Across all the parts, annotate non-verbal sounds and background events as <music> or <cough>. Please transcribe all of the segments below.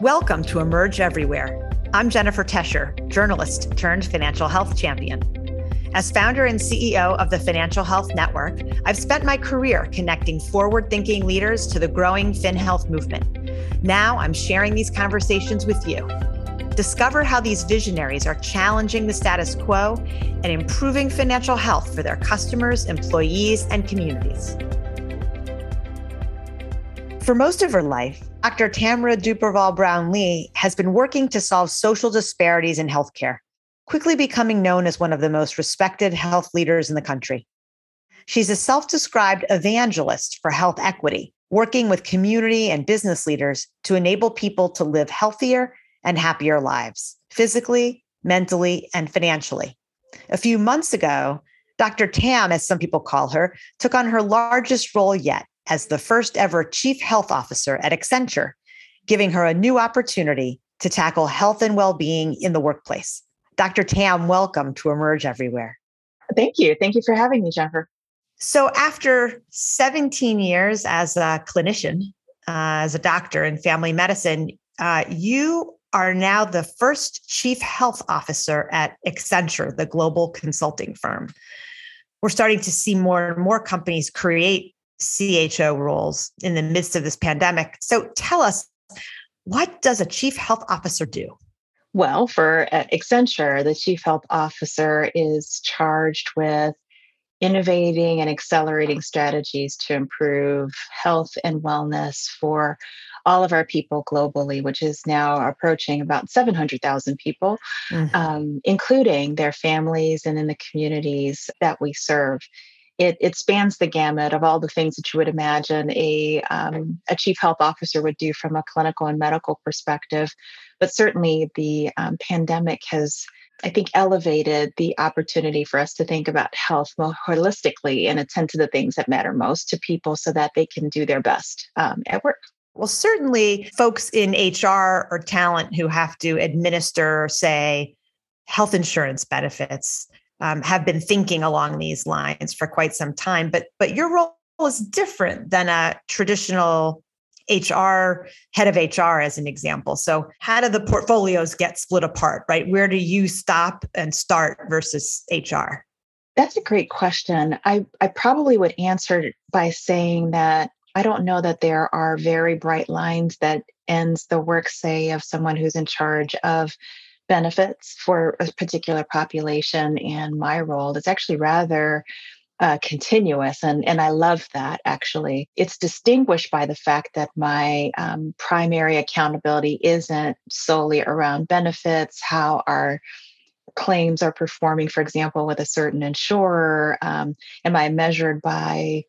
Welcome to Emerge Everywhere. I'm Jennifer Tescher, journalist turned financial health champion. As founder and CEO of the Financial Health Network, I've spent my career connecting forward thinking leaders to the growing FinHealth movement. Now I'm sharing these conversations with you. Discover how these visionaries are challenging the status quo and improving financial health for their customers, employees, and communities. For most of her life, Dr. Tamra Duperval Brownlee has been working to solve social disparities in healthcare quickly becoming known as one of the most respected health leaders in the country. She's a self described evangelist for health equity, working with community and business leaders to enable people to live healthier and happier lives, physically, mentally, and financially. A few months ago, Dr. Tam, as some people call her, took on her largest role yet as the first ever chief health officer at Accenture, giving her a new opportunity to tackle health and well being in the workplace. Dr. Tam, welcome to Emerge Everywhere. Thank you. Thank you for having me, Jennifer. So, after 17 years as a clinician, uh, as a doctor in family medicine, uh, you are now the first chief health officer at Accenture, the global consulting firm. We're starting to see more and more companies create CHO roles in the midst of this pandemic. So, tell us, what does a chief health officer do? Well, for Accenture, the chief health officer is charged with innovating and accelerating strategies to improve health and wellness for all of our people globally, which is now approaching about 700,000 people, mm-hmm. um, including their families and in the communities that we serve. It, it, spans the gamut of all the things that you would imagine a, um, a chief health officer would do from a clinical and medical perspective. But certainly the um, pandemic has, I think, elevated the opportunity for us to think about health more holistically and attend to the things that matter most to people so that they can do their best um, at work. Well, certainly folks in HR or talent who have to administer, say, health insurance benefits um, have been thinking along these lines for quite some time. But but your role is different than a traditional HR, head of HR, as an example. So, how do the portfolios get split apart, right? Where do you stop and start versus HR? That's a great question. I, I probably would answer by saying that I don't know that there are very bright lines that ends the work, say, of someone who's in charge of benefits for a particular population and my role. It's actually rather uh, continuous. And, and I love that actually. It's distinguished by the fact that my um, primary accountability isn't solely around benefits, how our claims are performing, for example, with a certain insurer. Um, am I measured by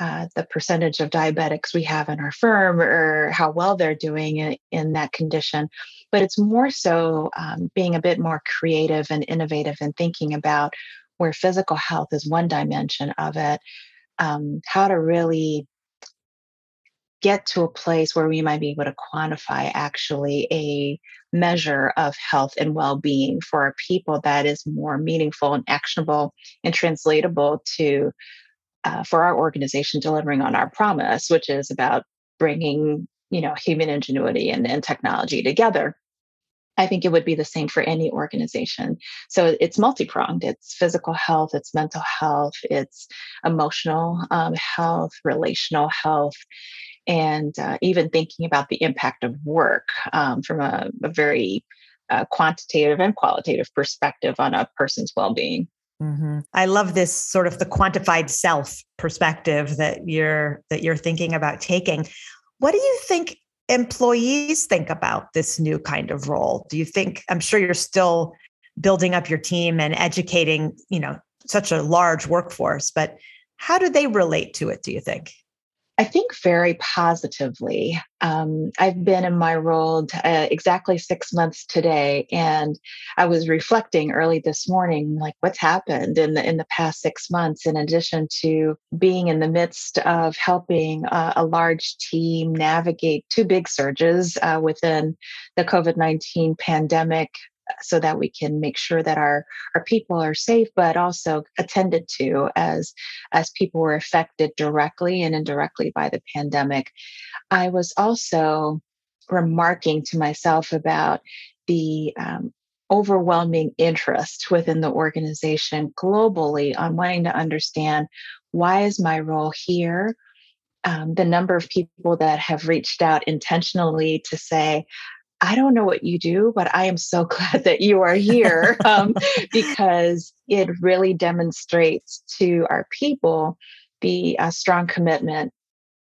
uh, the percentage of diabetics we have in our firm or how well they're doing in, in that condition. But it's more so um, being a bit more creative and innovative and thinking about where physical health is one dimension of it, um, how to really get to a place where we might be able to quantify actually a measure of health and well-being for our people that is more meaningful and actionable and translatable to uh, for our organization delivering on our promise which is about bringing you know human ingenuity and, and technology together I think it would be the same for any organization. So it's multi pronged it's physical health, it's mental health, it's emotional um, health, relational health, and uh, even thinking about the impact of work um, from a, a very uh, quantitative and qualitative perspective on a person's well being. Mm-hmm. I love this sort of the quantified self perspective that you're that you're thinking about taking. What do you think employees think about this new kind of role? Do you think, I'm sure you're still building up your team and educating, you know, such a large workforce, but how do they relate to it, do you think? I think very positively. Um, I've been in my role uh, exactly six months today, and I was reflecting early this morning, like what's happened in the in the past six months. In addition to being in the midst of helping uh, a large team navigate two big surges uh, within the COVID nineteen pandemic, so that we can make sure that our our people are safe but also attended to as as people were affected directly and indirectly by the pandemic. I was also remarking to myself about the um, overwhelming interest within the organization globally on wanting to understand why is my role here? Um, the number of people that have reached out intentionally to say I don't know what you do, but I am so <laughs> glad that you are here <laughs> um, because it really demonstrates to our people the uh, strong commitment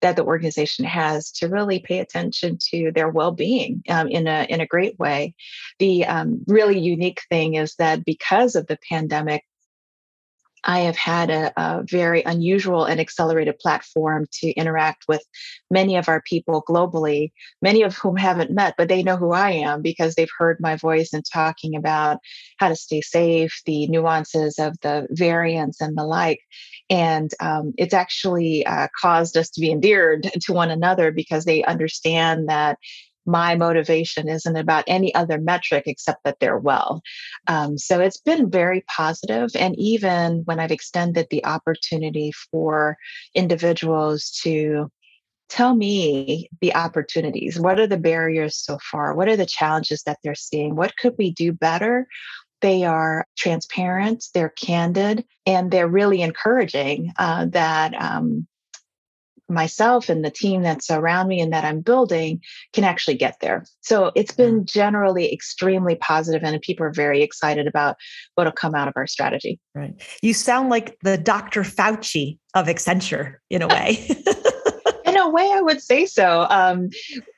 that the organization has to really pay attention to their well-being um, in a in a great way. The um, really unique thing is that because of the pandemic, I have had a, a, very unusual and accelerated platform to interact with many of our people globally, many of whom haven't met, but they know who I am because they've heard my voice and talking about how to stay safe, the nuances of the variants and the like. And um, it's actually uh, caused us to be endeared <laughs> to one another because they understand that my motivation isn't about any other metric except that they're well. Um, so it's been very positive. And even when I've extended the opportunity for individuals to tell me the opportunities, what are the barriers so far? What are the challenges that they're seeing? What could we do better? They are transparent, they're candid, and they're really encouraging uh, that um, myself and the team that's around me and that I'm building can actually get there. So it's been generally extremely positive and people are very excited about what'll come out of our strategy. Right. You sound like the Dr. Fauci of Accenture in a way. in a way, I would say so. Um,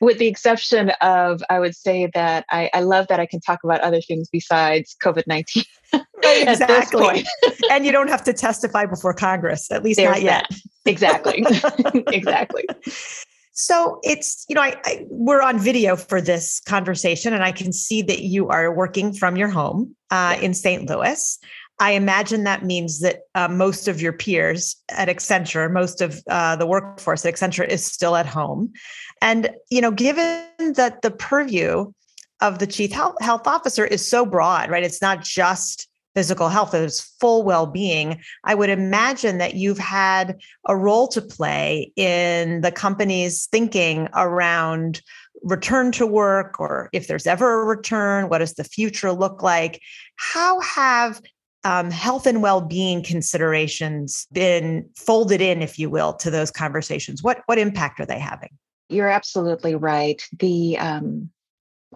with the exception of, I would say that I, I love that I can talk about other things besides COVID 19. <laughs> exactly. <laughs> and you don't have to testify before Congress, at least There's not yet. That. Exactly. <laughs> <laughs> exactly. So it's, you know, I, I, we're on video for this conversation, and I can see that you are working from your home uh, in St. Louis. I imagine that means that uh, most of your peers at Accenture, most of uh, the workforce at Accenture is still at home. And, you know, given that the purview of the chief health, health officer is so broad, right? It's not just physical health, it's full well being. I would imagine that you've had a role to play in the company's thinking around return to work or if there's ever a return, what does the future look like? How have um, health and well-being considerations been folded in, if you will, to those conversations? What what impact are they having? You're absolutely right. The um,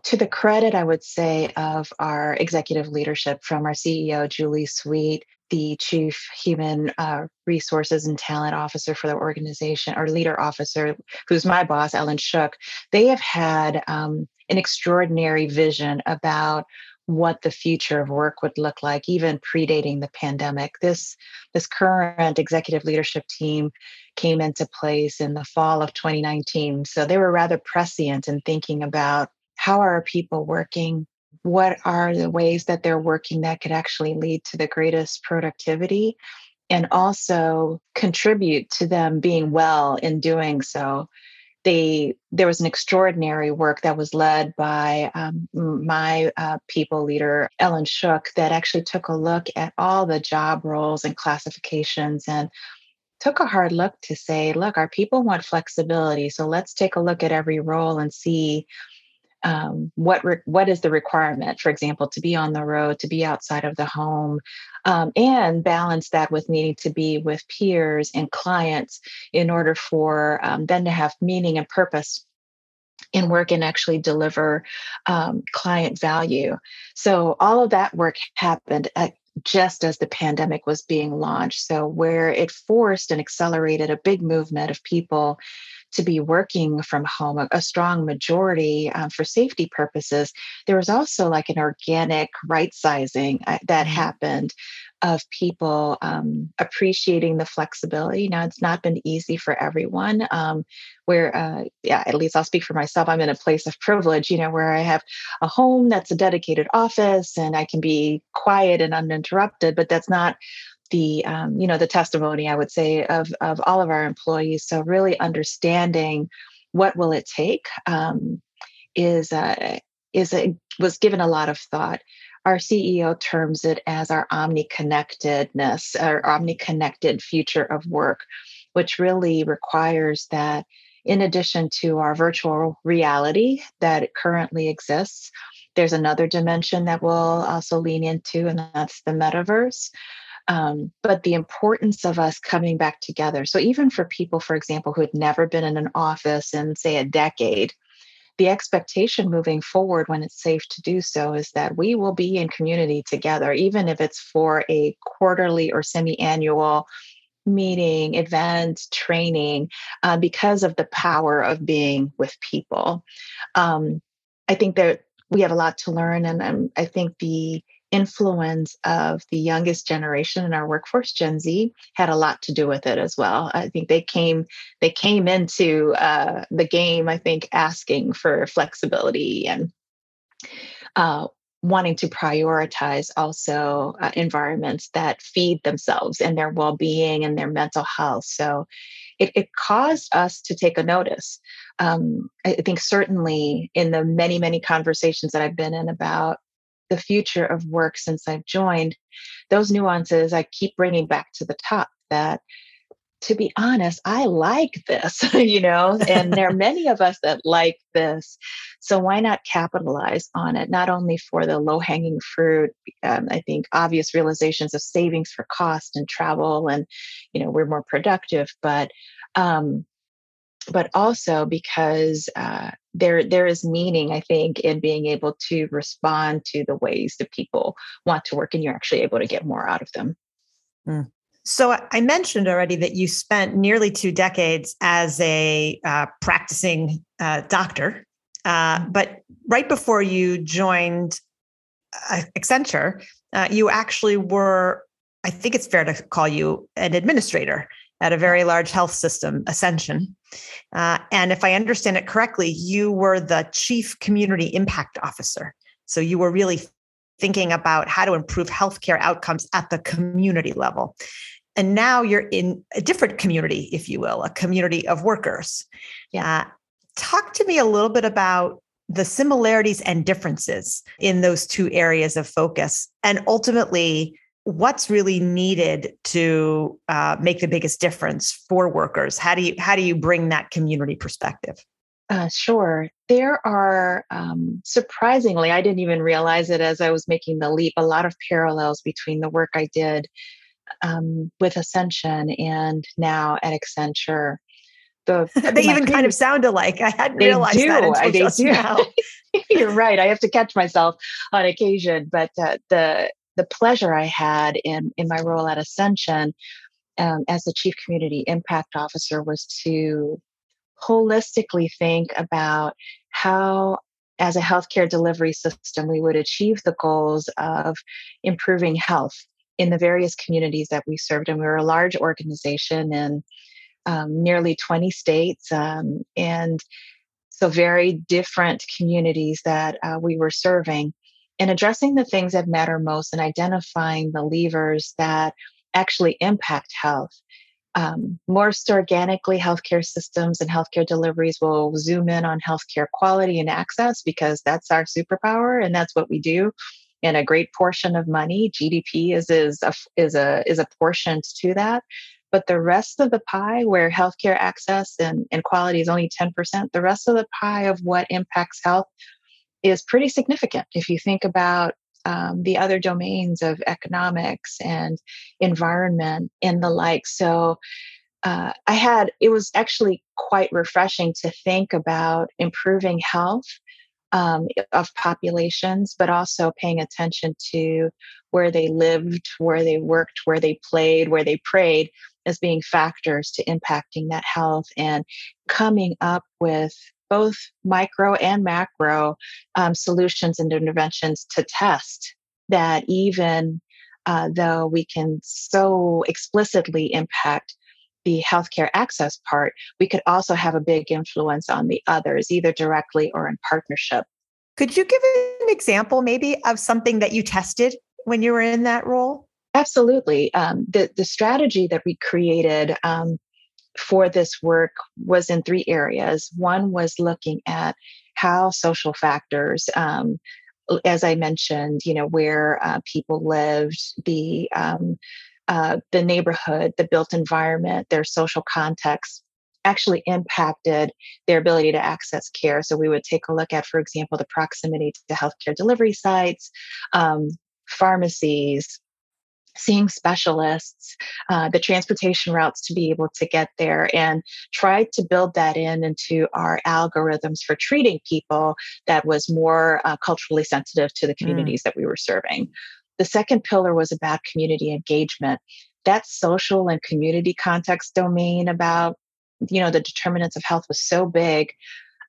to the credit, I would say, of our executive leadership from our CEO Julie Sweet, the chief human uh, resources and talent officer for the organization, or leader officer, who's my boss, Ellen Shook. They have had um, an extraordinary vision about what the future of work would look like even predating the pandemic this this current executive leadership team came into place in the fall of 2019 so they were rather prescient in thinking about how are people working? What are the ways that they're working that could actually lead to the greatest productivity and also contribute to them being well in doing so? They there was an extraordinary work that was led by um, my uh, people leader ellen shook that actually took a look at all the job roles and classifications and took a hard look to say look our people want flexibility so let's take a look at every role and see um, what re- what is the requirement for example to be on the road to be outside of the home um, and balance that with needing to be with peers and clients in order for um, them to have meaning and purpose in work and actually deliver um, client value. So all of that work happened at, just as the pandemic was being launched. So where it forced and accelerated a big movement of people to be working from home, a, a strong majority um, for safety purposes, there was also like an organic right sizing uh, that mm-hmm. happened of people um, appreciating the flexibility. Now, it's not been easy for everyone. Um, where, uh, yeah, at least I'll speak for myself. I'm in a place of privilege, you know, where I have a home that's a dedicated office and I can be quiet and uninterrupted. But that's not the um, you know the testimony i would say of of all of our employees so really understanding what will it take um, is uh, is a, was given a lot of thought our ceo terms it as our omni-connectedness our omni-connected future of work which really requires that in addition to our virtual reality that currently exists, there's another dimension that we'll also lean into, and that's the metaverse. Um, but the importance of us coming back together. So, even for people, for example, who had never been in an office in, say, a decade, the expectation moving forward when it's safe to do so is that we will be in community together, even if it's for a quarterly or semi annual meeting, event, training, uh, because of the power of being with people. Um, I think that we have a lot to learn, and um, I think the influence of the youngest generation in our workforce gen z had a lot to do with it as well. I think they came they came into uh, the game i think asking for flexibility and uh, wanting to prioritize also uh, environments that feed themselves and their well-being and their mental health. So it, it caused us to take a notice. Um, i think certainly in the many many conversations that i've been in about the future of work since I've joined, those nuances I keep bringing back to the top that to be honest, I like this, <laughs> you know, and there are many of us that like this. So why not capitalize on it? Not only for the low hanging fruit, um, I think obvious realizations of savings for cost and travel, and, you know, we're more productive, but um, but also because uh, there there is meaning, I think, in being able to respond to the ways that people want to work, and you're actually able to get more out of them. Mm. So I mentioned already that you spent nearly two decades as a uh, practicing uh, doctor, uh, mm. but right before you joined uh, Accenture, uh, you actually were. I think it's fair to call you an administrator at a very large health system, Ascension. Uh, and if I understand it correctly, you were the chief community impact officer. So you were really thinking about how to improve healthcare outcomes at the community level. And now you're in a different community, if you will, a community of workers. Yeah. Uh, talk to me a little bit about the similarities and differences in those two areas of focus and ultimately what's really needed to uh, make the biggest difference for workers how do you how do you bring that community perspective uh, sure there are um, surprisingly i didn't even realize it as i was making the leap a lot of parallels between the work i did um, with ascension and now at accenture the, <laughs> they even kind of sound alike. I hadn't realized do. that until just now. <laughs> You're right. I have to catch myself on occasion, but uh, the the pleasure I had in in my role at Ascension um, as the chief community impact officer was to holistically think about how as a healthcare delivery system we would achieve the goals of improving health in the various communities that we served. And we were a large organization in um, nearly 20 states um, and so very different communities that uh, we were serving and addressing the things that matter most and identifying the levers that actually impact health. Um, most organically, healthcare systems and healthcare deliveries will zoom in on healthcare quality and access because that's our superpower and that's what we do. And a great portion of money, GDP is is a is a is a portion to that. But the rest of the pie, where healthcare access and, and quality is only 10%, the rest of the pie of what impacts health is pretty significant if you think about um, the other domains of economics and environment and the like. So uh, I had, it was actually quite refreshing to think about improving health um, of populations, but also paying attention to where they lived, where they worked, where they played, where they prayed as being factors to impacting that health and coming up with both micro and macro um, solutions and interventions to test that even uh, though we can so explicitly impact the healthcare access part, we could also have a big influence on the others, either directly or in partnership. Could you give an example, maybe, of something that you tested when you were in that role? Absolutely. Um, the the strategy that we created um, for this work was in three areas. One was looking at how social factors, um, as I mentioned, you know, where uh, people lived, the um, uh, the neighborhood, the built environment, their social context, actually impacted their ability to access care. So we would take a look at, for example, the proximity to healthcare delivery sites, um, pharmacies, seeing specialists, uh, the transportation routes to be able to get there, and try to build that in into our algorithms for treating people that was more uh, culturally sensitive to the mm. communities mm. that we were serving. The second pillar was about community engagement. That social and community context domain about you know the determinants of health was so big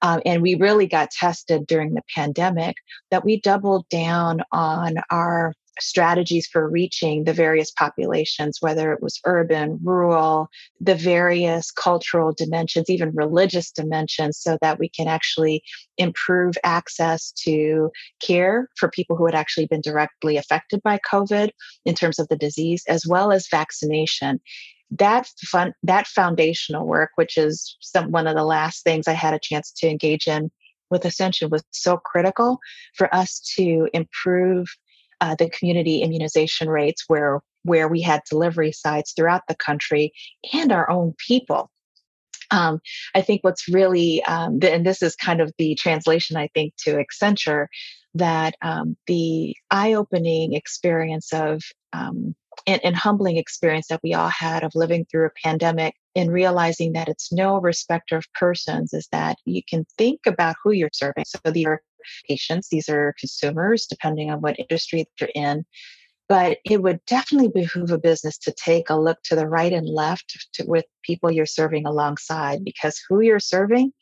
um, and we really got tested during the pandemic that we doubled down on our strategies for reaching the various populations, whether it was urban, rural, the various cultural dimensions, even religious dimensions, so that we can actually improve access to care for people who had actually been directly affected by COVID in terms of the disease, as well as vaccination. That fun, that foundational work, which is some one of the last things I had a chance to engage in with Ascension, was so critical for us to improve uh, the community immunization rates where where we had delivery sites throughout the country and our own people. Um, I think what's really, um, and this is kind of the translation, I think, to Accenture, that um, the eye opening experience of um, and, and, humbling experience that we all had of living through a pandemic and realizing that it's no respecter of persons is that you can think about who you're serving. So the patients, these are consumers, depending on what industry you're in. But it would definitely behoove a business to take a look to the right and left to, with people you're serving alongside because who you're serving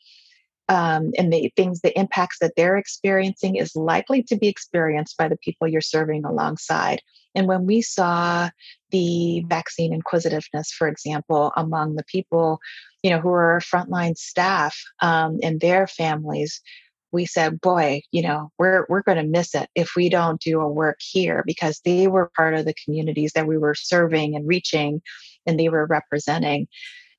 um, and the things, the impacts that they're experiencing is likely to be experienced by the people you're serving alongside. And when we saw the vaccine inquisitiveness, for example, among the people, you know, who are frontline staff um, and their families, we said, boy, you know, we're we're going to miss it if we don't do a work here because they were part of the communities that we were serving and reaching, and they were representing.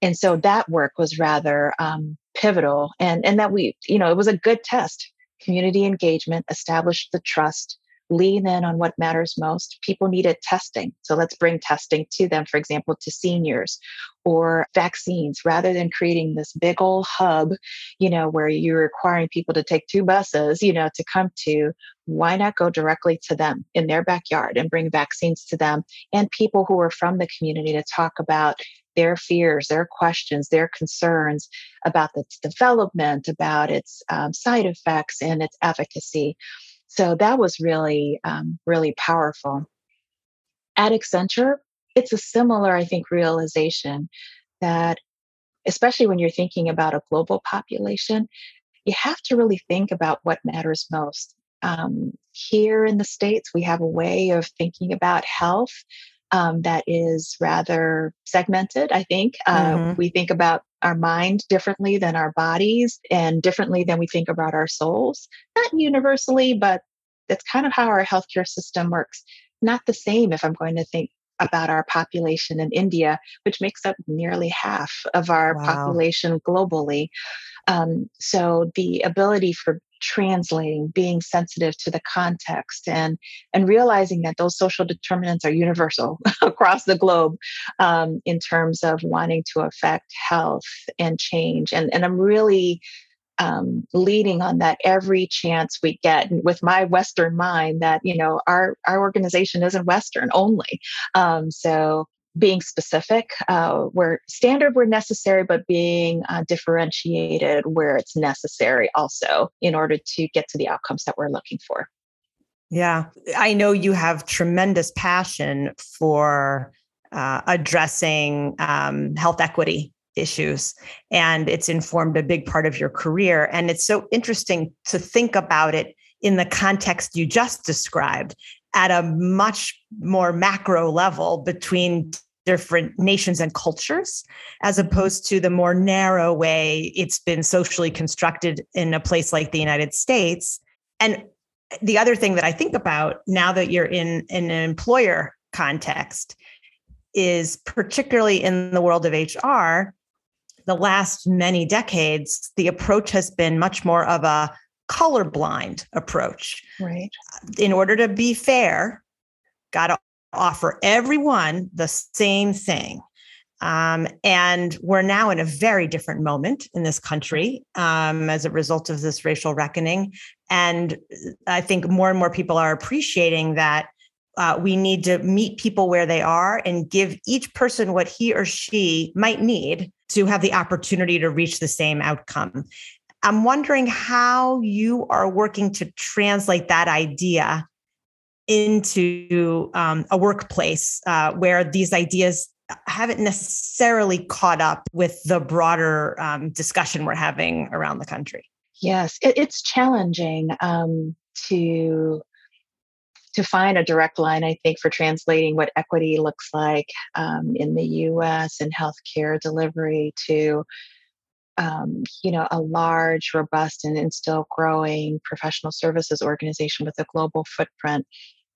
And so that work was rather um, pivotal, and and that we, you know, it was a good test. Community engagement established the trust lean in on what matters most. People needed testing. So let's bring testing to them, for example, to seniors or vaccines rather than creating this big old hub, you know, where you're requiring people to take two buses, you know, to come to. Why not go directly to them in their backyard and bring vaccines to them and people who are from the community to talk about their fears, their questions, their concerns about its development, about its um, side effects, and its efficacy. So that was really, um, really powerful. At Accenture, it's a similar, I think, realization that, especially when you're thinking about a global population, you have to really think about what matters most. Um, here in the States, we have a way of thinking about health um, that is rather segmented, I think. Uh, mm-hmm. We think about our mind differently than our bodies and differently than we think about our souls. Not universally, but that's kind of how our healthcare system works. Not the same if I'm going to think about our population in India, which makes up nearly half of our wow. population globally. Um, so the ability for translating, being sensitive to the context, and and realizing that those social determinants are universal <laughs> across the globe um, in terms of wanting to affect health and change. And and I'm really um, leading on that every chance we get with my western mind that you know our our organization isn't western only um, so being specific uh, where standard where necessary, but being uh, differentiated where it's necessary also in order to get to the outcomes that we're looking for. Yeah, I know you have tremendous passion for uh, addressing um, health equity issues and it's informed a big part of your career and it's so interesting to think about it in the context you just described at a much more macro level between different nations and cultures, as opposed to the more narrow way it's been socially constructed in a place like the United States. And the other thing that I think about now that you're in, in an employer context is particularly in the world of HR, the last many decades, the approach has been much more of a colorblind approach. Right. In order to be fair, got to offer everyone the same thing. Um, and we're now in a very different moment in this country um, as a result of this racial reckoning. And I think more and more people are appreciating that uh, we need to meet people where they are and give each person what he or she might need to have the opportunity to reach the same outcome. I'm wondering how you are working to translate that idea into um, a workplace uh, where these ideas haven't necessarily caught up with the broader um, discussion we're having around the country. Yes, it, it's challenging um, to to find a direct line, I think, for translating what equity looks like um, in the U.S. and healthcare delivery to, um, you know, a large, robust, and, and still growing professional services organization with a global footprint.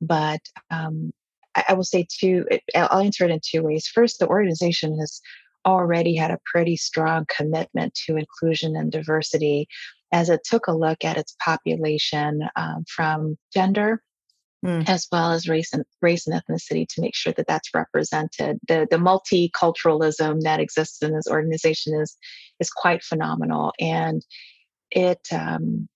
But um, I, I will say two. I'll answer it in two ways. First, the organization has already had a pretty strong commitment to inclusion and diversity as it took a look at its population um, from gender Mm. as well as race and race and ethnicity to make sure that that's represented. The the multiculturalism that exists in this organization is is quite phenomenal, and it um,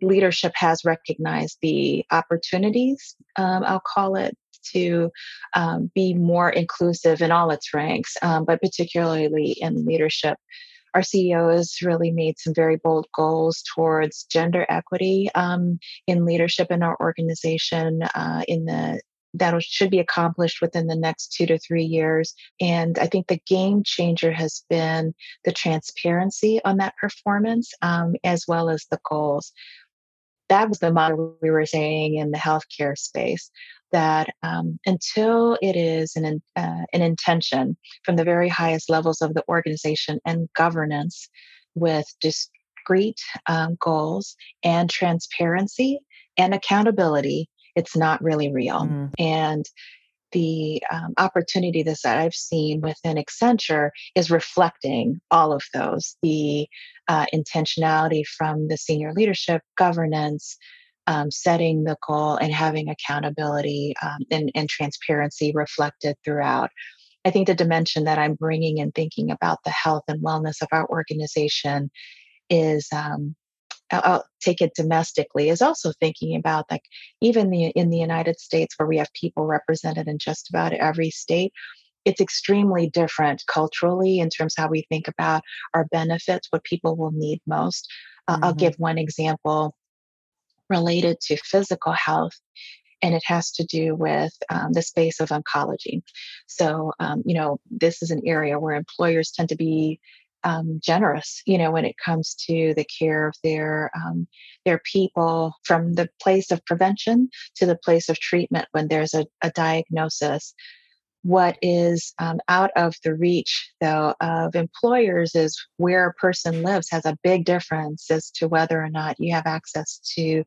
leadership has recognized the opportunities. Um, I'll call it to um, be more inclusive in all its ranks, um, but particularly in leadership our CEO has really made some very bold goals towards gender equity um, in leadership in our organization uh, in the that should be accomplished within the next two to three years. And I think the game changer has been the transparency on that performance, um, as well as the goals. That was the model we were saying in the healthcare space that um, until it is an, uh, an intention from the very highest levels of the organization and governance with discrete um, goals and transparency and accountability, it's not really real. Mm. And the um, opportunity that I've seen within Accenture is reflecting all of those the uh, intentionality from the senior leadership, governance, um, setting the goal and having accountability um, and, and transparency reflected throughout. I think the dimension that I'm bringing and thinking about the health and wellness of our organization is um, I'll take it domestically is also thinking about like even the in the United States where we have people represented in just about every state it's extremely different culturally in terms of how we think about our benefits what people will need most uh, mm-hmm. I'll give one example related to physical health and it has to do with um, the space of oncology. So, um, you know, this is an area where employers tend to be um, generous, you know, when it comes to the care of their um, their people, from the place of prevention to the place of treatment when there's a, a diagnosis. What is um, out of the reach, though, of employers is where a person lives has a big difference as to whether or not you have access to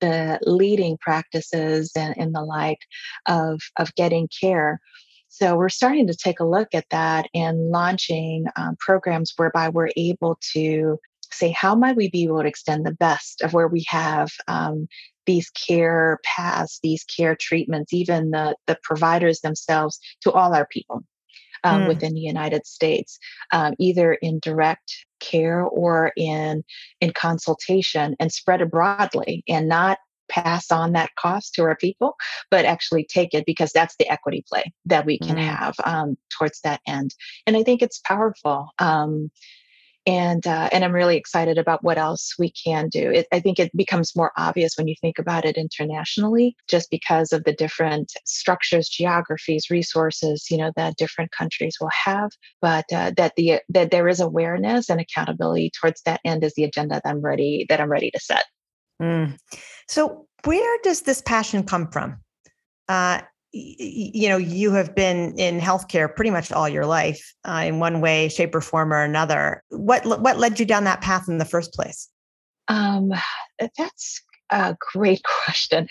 the leading practices and, and the like of, of getting care. So we're starting to take a look at that and launching um, programs whereby we're able to say how might we be able to extend the best of where we have um, these care paths, these care treatments, even the, the providers themselves to all our people um, mm. within the United States, um, either in direct care or in in consultation and spread it broadly and not pass on that cost to our people, but actually take it because that's the equity play that we can mm. have um, towards that end. And I think it's powerful. Um, and uh, and I'm really excited about what else we can do. It, I think it becomes more obvious when you think about it internationally, just because of the different structures, geographies, resources, you know, that different countries will have. But uh, that the that there is awareness and accountability towards that end is the agenda that I'm ready that I'm ready to set. Mm. So, where does this passion come from? Uh, you know you have been in healthcare pretty much all your life uh, in one way shape or form or another what what led you down that path in the first place um, that's a great <laughs> question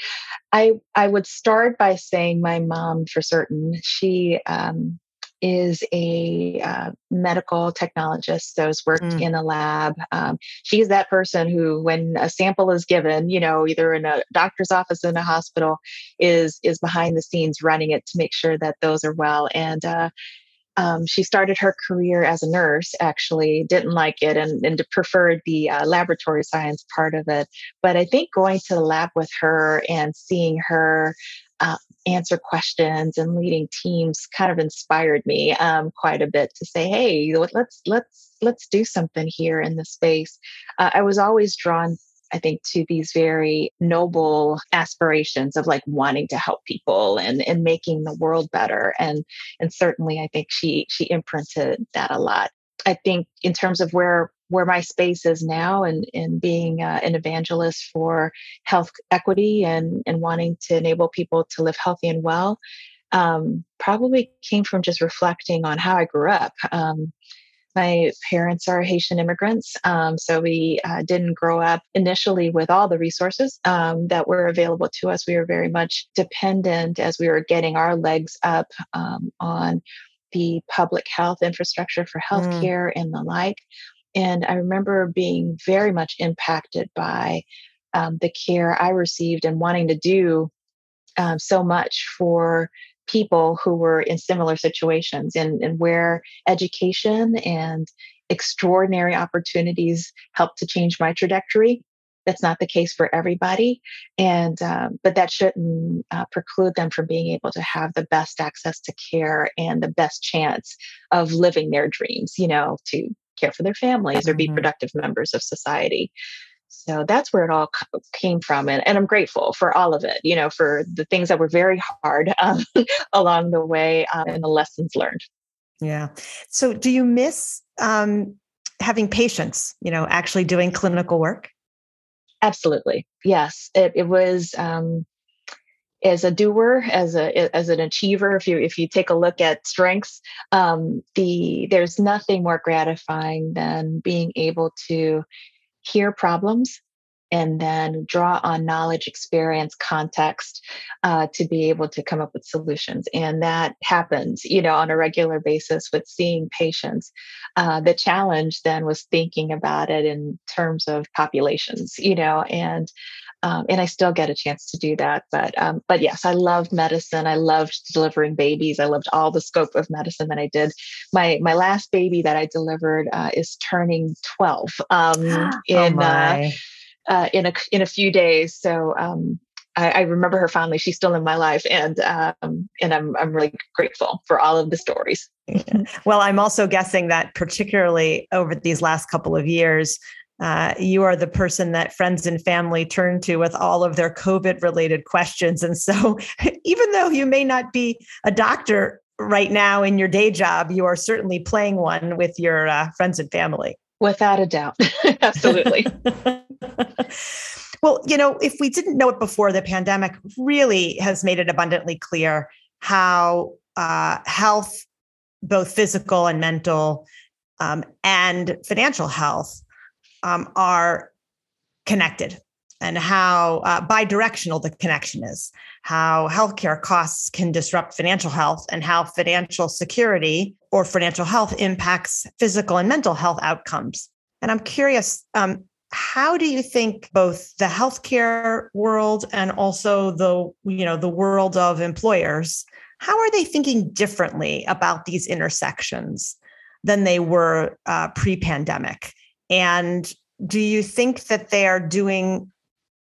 i i would start by saying my mom for certain she um, is a uh, medical technologist, so has worked mm. in a lab. Um, she's that person who, when a sample is given, you know, either in a doctor's office in a hospital, is is behind the scenes running it to make sure that those are well. And uh, Um, she started her career as a nurse, actually, didn't like it and, and preferred the uh, laboratory science part of it. But I think going to the lab with her and seeing her uh, answer questions and leading teams kind of inspired me um, quite a bit to say, "Hey, let's let's let's do something here in the space." Uh, I was always drawn I think, to these very noble aspirations of like wanting to help people and, and making the world better. And and certainly I think she she imprinted that a lot. I think in terms of where where my space is now and, and being uh, an evangelist for health equity and, and wanting to enable people to live healthy and well um, probably came from just reflecting on how I grew up. Um, my parents are Haitian immigrants, um, so we uh, didn't grow up initially with all the resources um, that were available to us. We were very much dependent as we were getting our legs up um, on the public health infrastructure for mm. healthcare mm. and the like. And I remember being very much impacted by um, the care I received and wanting to do um, so much for people who were in similar situations and, and where education and extraordinary opportunities helped to change my trajectory. That's not the case for everybody and um, but that shouldn't uh, preclude them from being able to have the best access to care and the best chance of living their dreams you know to care for their families or be mm-hmm. productive members of society. So that's where it all came from and, and i'm grateful for all of it you know for the things that were very hard um, <laughs> along the way um, and the lessons learned. Yeah. So do you miss um, having patients you know actually doing clinical work? Absolutely. Yes. It, it was um, as a doer as a as an achiever if you if you take a look at strengths um, the there's nothing more gratifying than being able to hear problems and then draw on knowledge, experience, context uh, to be able to come up with solutions. And that happens, you know, on a regular basis with seeing patients. Uh, the challenge then was thinking about it in terms of populations, you know, and um, and I still get a chance to do that. But um, but yes, I loved medicine. I loved delivering babies. I loved all the scope of medicine that I did. My my last baby that I delivered uh, is turning twelve um, <gasps> oh in uh, uh, in a in a few days. So um, I, I, remember her fondly. She's still in my life, and um, and I'm I'm really grateful for all of the stories. <laughs> well, I'm also guessing that particularly over these last couple of years, uh, you are the person that friends and family turn to with all of their COVID related questions. And so, <laughs> even though you may not be a doctor right now in your day job, you are certainly playing one with your uh, friends and family. Without a doubt. <laughs> Absolutely. <laughs> well, you know, if we didn't know it before, the pandemic really has made it abundantly clear how uh, health, both physical and mental, um, and financial health um, are connected and how uh, bi-directional the connection is how healthcare costs can disrupt financial health and how financial security or financial health impacts physical and mental health outcomes. And i'm curious um, how do you think both the healthcare world and also the you know the world of employers how are they thinking differently about these intersections than they were uh, pre-pandemic and do you think that they are doing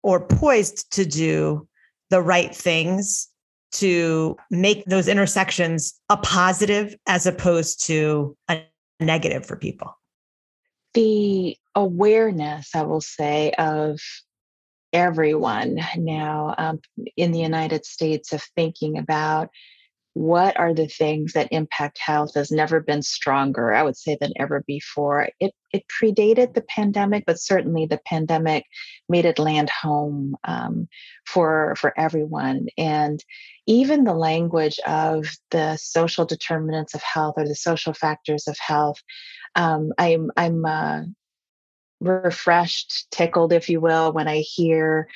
or poised to do the right things to make those intersections a positive as opposed to a negative for people? The awareness, I will say, of everyone now um, in the United States of thinking about what are the things that impact health has never been stronger i would say than ever before. It it predated the pandemic but certainly the pandemic made it land home um, for for everyone. And even the language of the social determinants of health or the social factors of health um, i'm i'm uh, refreshed tickled if you will when i hear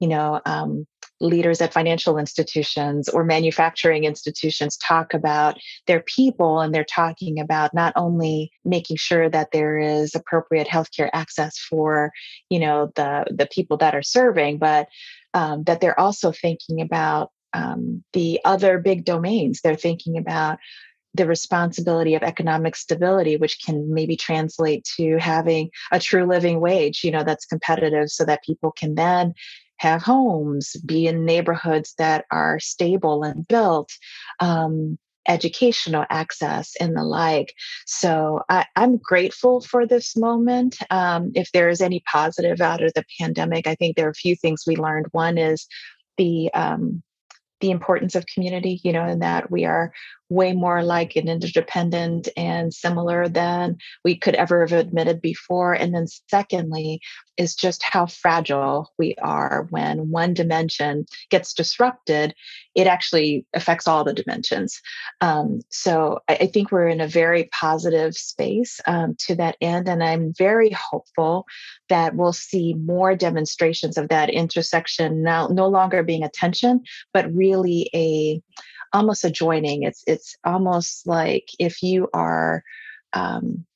you know um, leaders at financial institutions or manufacturing institutions talk about their people and they're talking about not only making sure that there is appropriate healthcare access for you know the the people that are serving but um, that they're also thinking about um, the other big domains. They're thinking about the responsibility of economic stability, which can maybe translate to having a true living wage, you know, that's competitive so that people can then have homes, be in neighborhoods that are stable and built, um, educational access and the like. So I, am grateful for this moment. Um, if there is any positive out of the pandemic, I think there are a few things we learned. One is the um, the importance of community, you know, and that we are way more like an interdependent and similar than we could ever have admitted before. And then, secondly, is just how fragile we are when one dimension gets disrupted, it actually affects all the dimensions. Um, so, I, I, think we're in a very positive space um, to that end. And I'm very hopeful that we'll see more demonstrations of that intersection now, no longer being a tension, but really a almost a joining. It's it's almost like if you are um,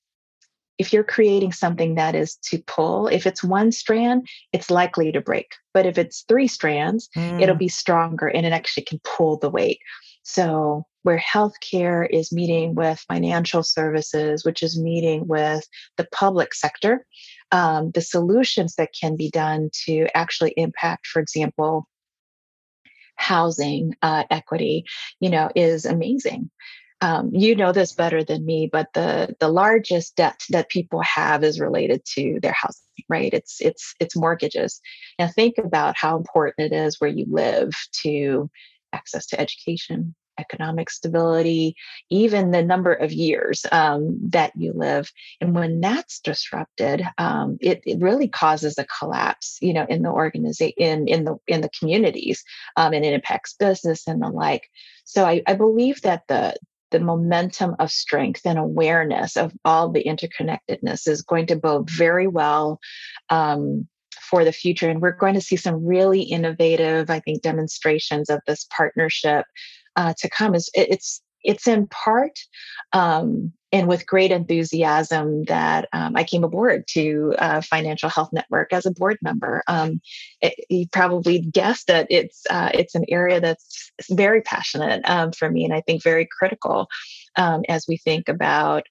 if you're creating something that is to pull, if it's one strand, it's likely to break. But if it's three strands, mm. it'll be stronger and it actually can pull the weight. So, where healthcare is meeting with financial services, which is meeting with the public sector, um, the solutions that can be done to actually impact, for example, housing uh, equity, you know, is amazing. Um, you know this better than me, but the the largest debt that people have is related to their housing, right? It's it's it's mortgages. Now think about how important it is where you live to access to education, economic stability, even the number of years um, that you live. And when that's disrupted, um, it, it, really causes a collapse, you know, in the organization, in, in the in the communities, um, and it impacts business and the like. So I, I believe that the the momentum of strength and awareness of all the interconnectedness is going to bode very well um, for the future. And we're going to see some really innovative, I think, demonstrations of this partnership uh, to come is it, it's it's in part um, and with great enthusiasm that um, I came aboard to uh, Financial Health Network as a board member. Um, it, you probably guessed that it's uh, it's an area that's very passionate um, for me, and I think very critical um, as we think about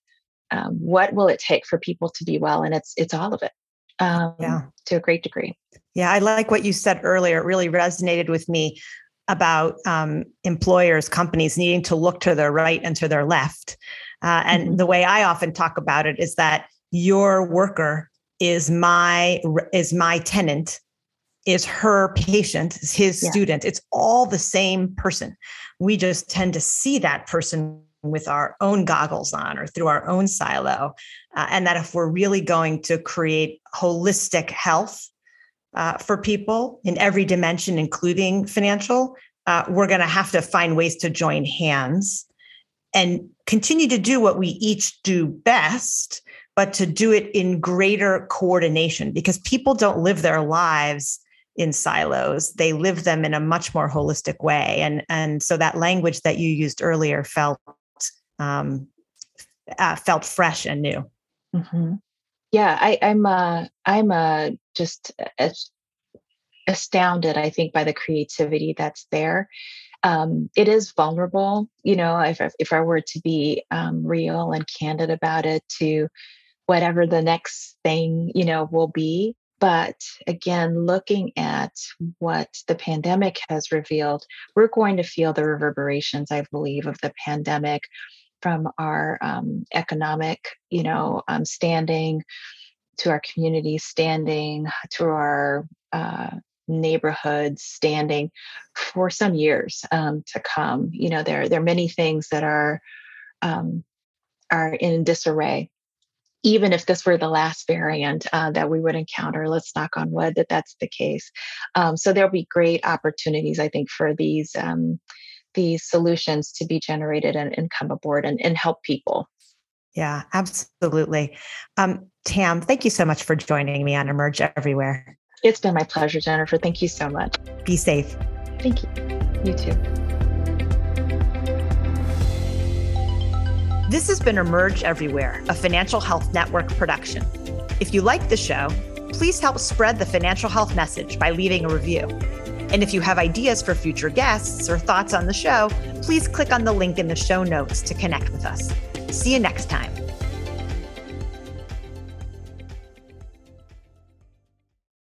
um, what will it take for people to be well, and it's it's all of it. Um, yeah, to a great degree. Yeah, I like what you said earlier. It really resonated with me about um, employers, companies needing to look to their right and to their left. Uh, and mm-hmm. the way I often talk about it is that your worker is my is my tenant, is her patient, is his yeah. student. It's all the same person. We just tend to see that person with our own goggles on or through our own silo. Uh, and that if we're really going to create holistic health uh, for people in every dimension, including financial, uh, we're going to have to find ways to join hands and continue to do what we each do best, but to do it in greater coordination because people don't live their lives in silos. They live them in a much more holistic way. And and so that language that you used earlier felt um, uh, felt fresh and new. Mm-hmm yeah I, i'm uh i'm uh just astounded i think by the creativity that's there. Um, it is vulnerable you know if, if i were to be um, real and candid about it to whatever the next thing you know will be. But again looking at what the pandemic has revealed we're going to feel the reverberations i believe of the pandemic from our um, economic, you know, um, standing to our community standing to our uh, neighborhoods standing for some years um, to come. You know, there there are many things that are um, are in disarray. Even if this were the last variant uh, that we would encounter, let's knock on wood that that's the case. Um, so there'll be great opportunities, I think, for these um, these solutions to be generated and, and come aboard and, and help people. Yeah, absolutely. Um, Tam, thank you so much for joining me on Emerge Everywhere. It's been my pleasure, Jennifer. Thank you so much. Be safe. Thank you. You too. This has been Emerge Everywhere, a Financial Health Network production. If you like the show, please help spread the financial health message by leaving a review. And if you have ideas for future guests or thoughts on the show, please click on the link in the show notes to connect with us. See you next time.